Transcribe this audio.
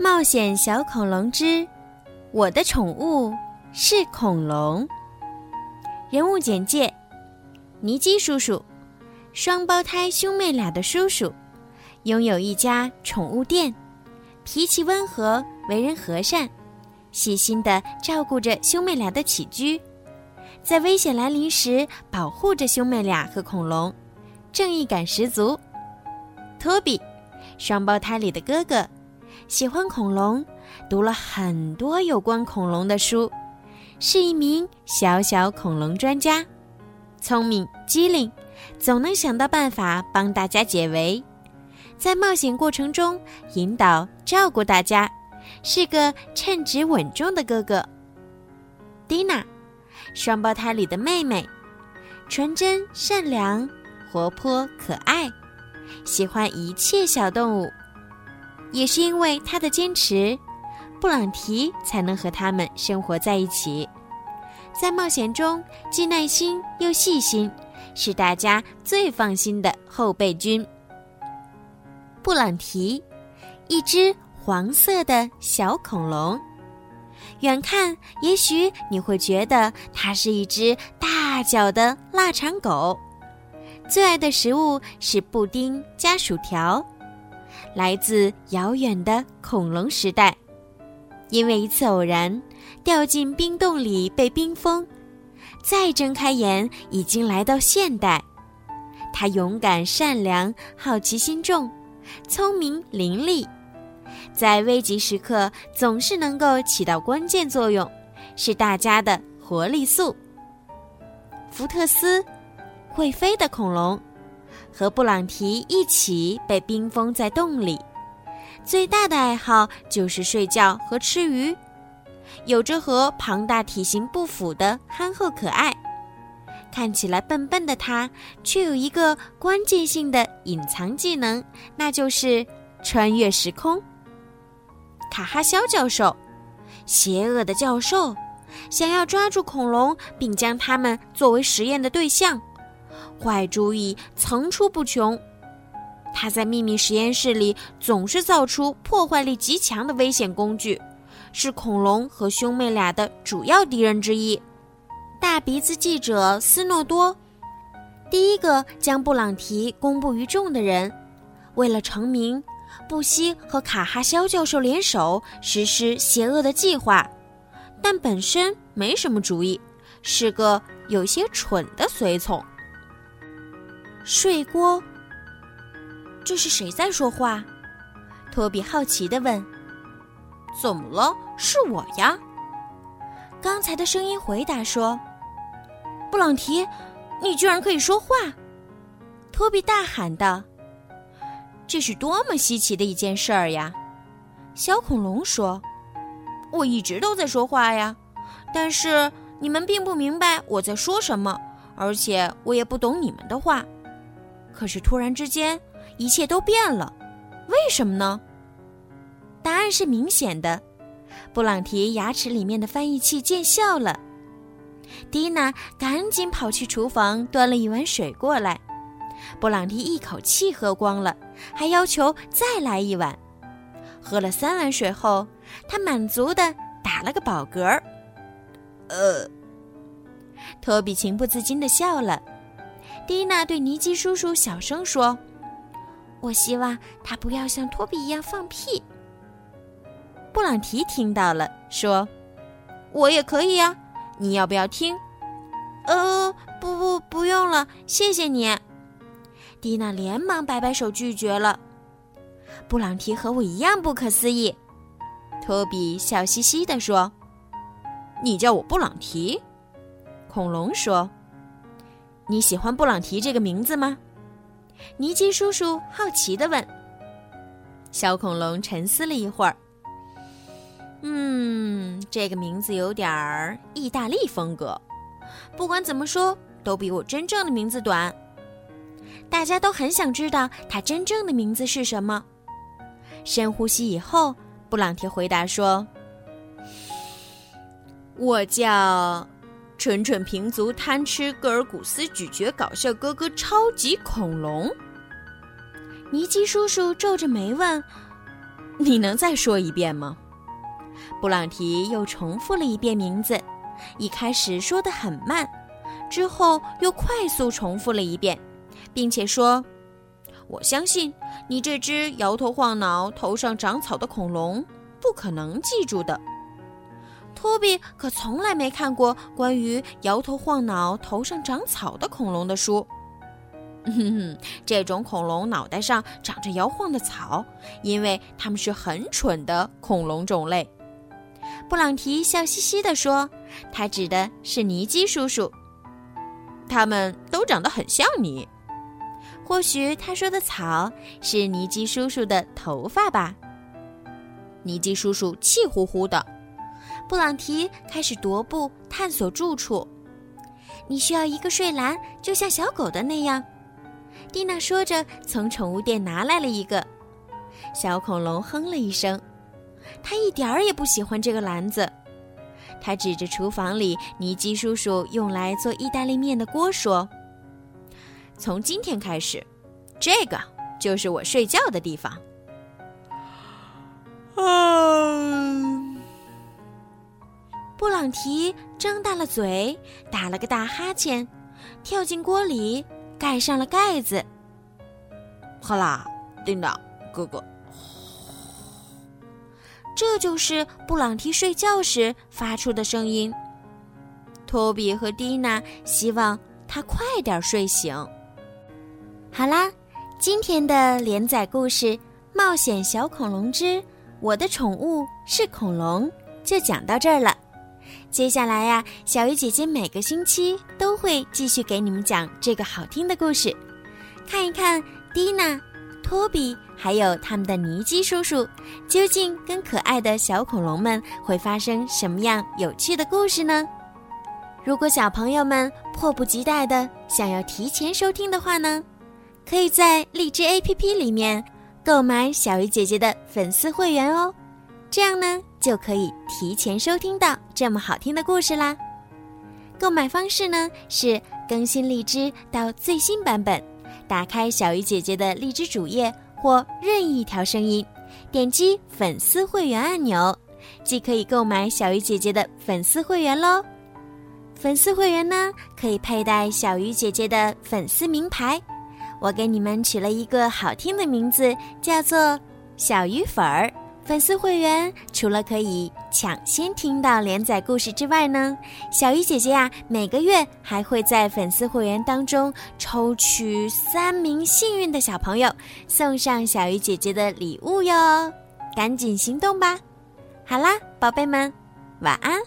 冒险小恐龙之我的宠物是恐龙。人物简介：尼基叔叔，双胞胎兄妹俩的叔叔，拥有一家宠物店，脾气温和，为人和善，细心的照顾着兄妹俩的起居，在危险来临时保护着兄妹俩和恐龙，正义感十足。托比，双胞胎里的哥哥。喜欢恐龙，读了很多有关恐龙的书，是一名小小恐龙专家，聪明机灵，总能想到办法帮大家解围，在冒险过程中引导照顾大家，是个称职稳重的哥哥。蒂娜，双胞胎里的妹妹，纯真善良，活泼可爱，喜欢一切小动物。也是因为他的坚持，布朗提才能和他们生活在一起。在冒险中，既耐心又细心，是大家最放心的后备军。布朗提，一只黄色的小恐龙，远看也许你会觉得它是一只大脚的腊肠狗，最爱的食物是布丁加薯条。来自遥远的恐龙时代，因为一次偶然掉进冰洞里被冰封，再睁开眼已经来到现代。他勇敢、善良、好奇心重，聪明伶俐，在危急时刻总是能够起到关键作用，是大家的活力素。福特斯，会飞的恐龙。和布朗提一起被冰封在洞里，最大的爱好就是睡觉和吃鱼，有着和庞大体型不符的憨厚可爱。看起来笨笨的他，却有一个关键性的隐藏技能，那就是穿越时空。卡哈肖教授，邪恶的教授，想要抓住恐龙并将它们作为实验的对象。坏主意层出不穷，他在秘密实验室里总是造出破坏力极强的危险工具，是恐龙和兄妹俩的主要敌人之一。大鼻子记者斯诺多，第一个将布朗提公布于众的人，为了成名，不惜和卡哈肖教授联手实施邪恶的计划，但本身没什么主意，是个有些蠢的随从。睡锅。这是谁在说话？托比好奇地问。“怎么了？是我呀。”刚才的声音回答说。“布朗提，你居然可以说话！”托比大喊道。“这是多么稀奇的一件事儿呀！”小恐龙说。“我一直都在说话呀，但是你们并不明白我在说什么，而且我也不懂你们的话。”可是突然之间，一切都变了，为什么呢？答案是明显的，布朗提牙齿里面的翻译器见效了。蒂娜赶紧跑去厨房端了一碗水过来，布朗提一口气喝光了，还要求再来一碗。喝了三碗水后，他满足的打了个饱嗝。呃，托比情不自禁的笑了。蒂娜对尼基叔叔小声说：“我希望他不要像托比一样放屁。”布朗提听到了，说：“我也可以呀，你要不要听？”“呃，不不，不用了，谢谢你。”蒂娜连忙摆摆手拒绝了。布朗提和我一样不可思议。托比笑嘻嘻地说：“你叫我布朗提？”恐龙说。你喜欢布朗提这个名字吗？尼基叔叔好奇地问。小恐龙沉思了一会儿，嗯，这个名字有点儿意大利风格。不管怎么说，都比我真正的名字短。大家都很想知道他真正的名字是什么。深呼吸以后，布朗提回答说：“我叫……”蠢蠢平足、贪吃戈尔古斯咀嚼搞笑哥哥超级恐龙，尼基叔叔皱着眉问：“你能再说一遍吗？布朗提又重复了一遍名字，一开始说的很慢，之后又快速重复了一遍，并且说：“我相信你这只摇头晃脑、头上长草的恐龙不可能记住的。”托比可从来没看过关于摇头晃脑、头上长草的恐龙的书。哼哼，这种恐龙脑袋上长着摇晃的草，因为它们是很蠢的恐龙种类。布朗提笑嘻嘻地说：“他指的是尼基叔叔，他们都长得很像你。或许他说的草是尼基叔叔的头发吧？”尼基叔叔气呼呼的。布朗提开始踱步探索住处。你需要一个睡篮，就像小狗的那样。蒂娜说着，从宠物店拿来了一个。小恐龙哼了一声。他一点儿也不喜欢这个篮子，他指着厨房里尼基叔叔用来做意大利面的锅说：“从今天开始，这个就是我睡觉的地方。”啊！布朗提张大了嘴，打了个大哈欠，跳进锅里，盖上了盖子。好啦，叮当哥哥。这就是布朗提睡觉时发出的声音。托比和蒂娜希望他快点睡醒。好啦，今天的连载故事《冒险小恐龙之我的宠物是恐龙》就讲到这儿了。接下来呀，小鱼姐姐每个星期都会继续给你们讲这个好听的故事，看一看蒂娜。托比还有他们的尼基叔叔，究竟跟可爱的小恐龙们会发生什么样有趣的故事呢？如果小朋友们迫不及待的想要提前收听的话呢，可以在荔枝 APP 里面购买小鱼姐姐的粉丝会员哦，这样呢就可以提前收听到这么好听的故事啦。购买方式呢是更新荔枝到最新版本。打开小鱼姐姐的荔枝主页或任意一条声音，点击粉丝会员按钮，即可以购买小鱼姐姐的粉丝会员喽。粉丝会员呢，可以佩戴小鱼姐姐的粉丝名牌，我给你们取了一个好听的名字，叫做小鱼粉儿。粉丝会员除了可以抢先听到连载故事之外呢，小鱼姐姐呀，每个月还会在粉丝会员当中抽取三名幸运的小朋友，送上小鱼姐姐的礼物哟，赶紧行动吧！好啦，宝贝们，晚安。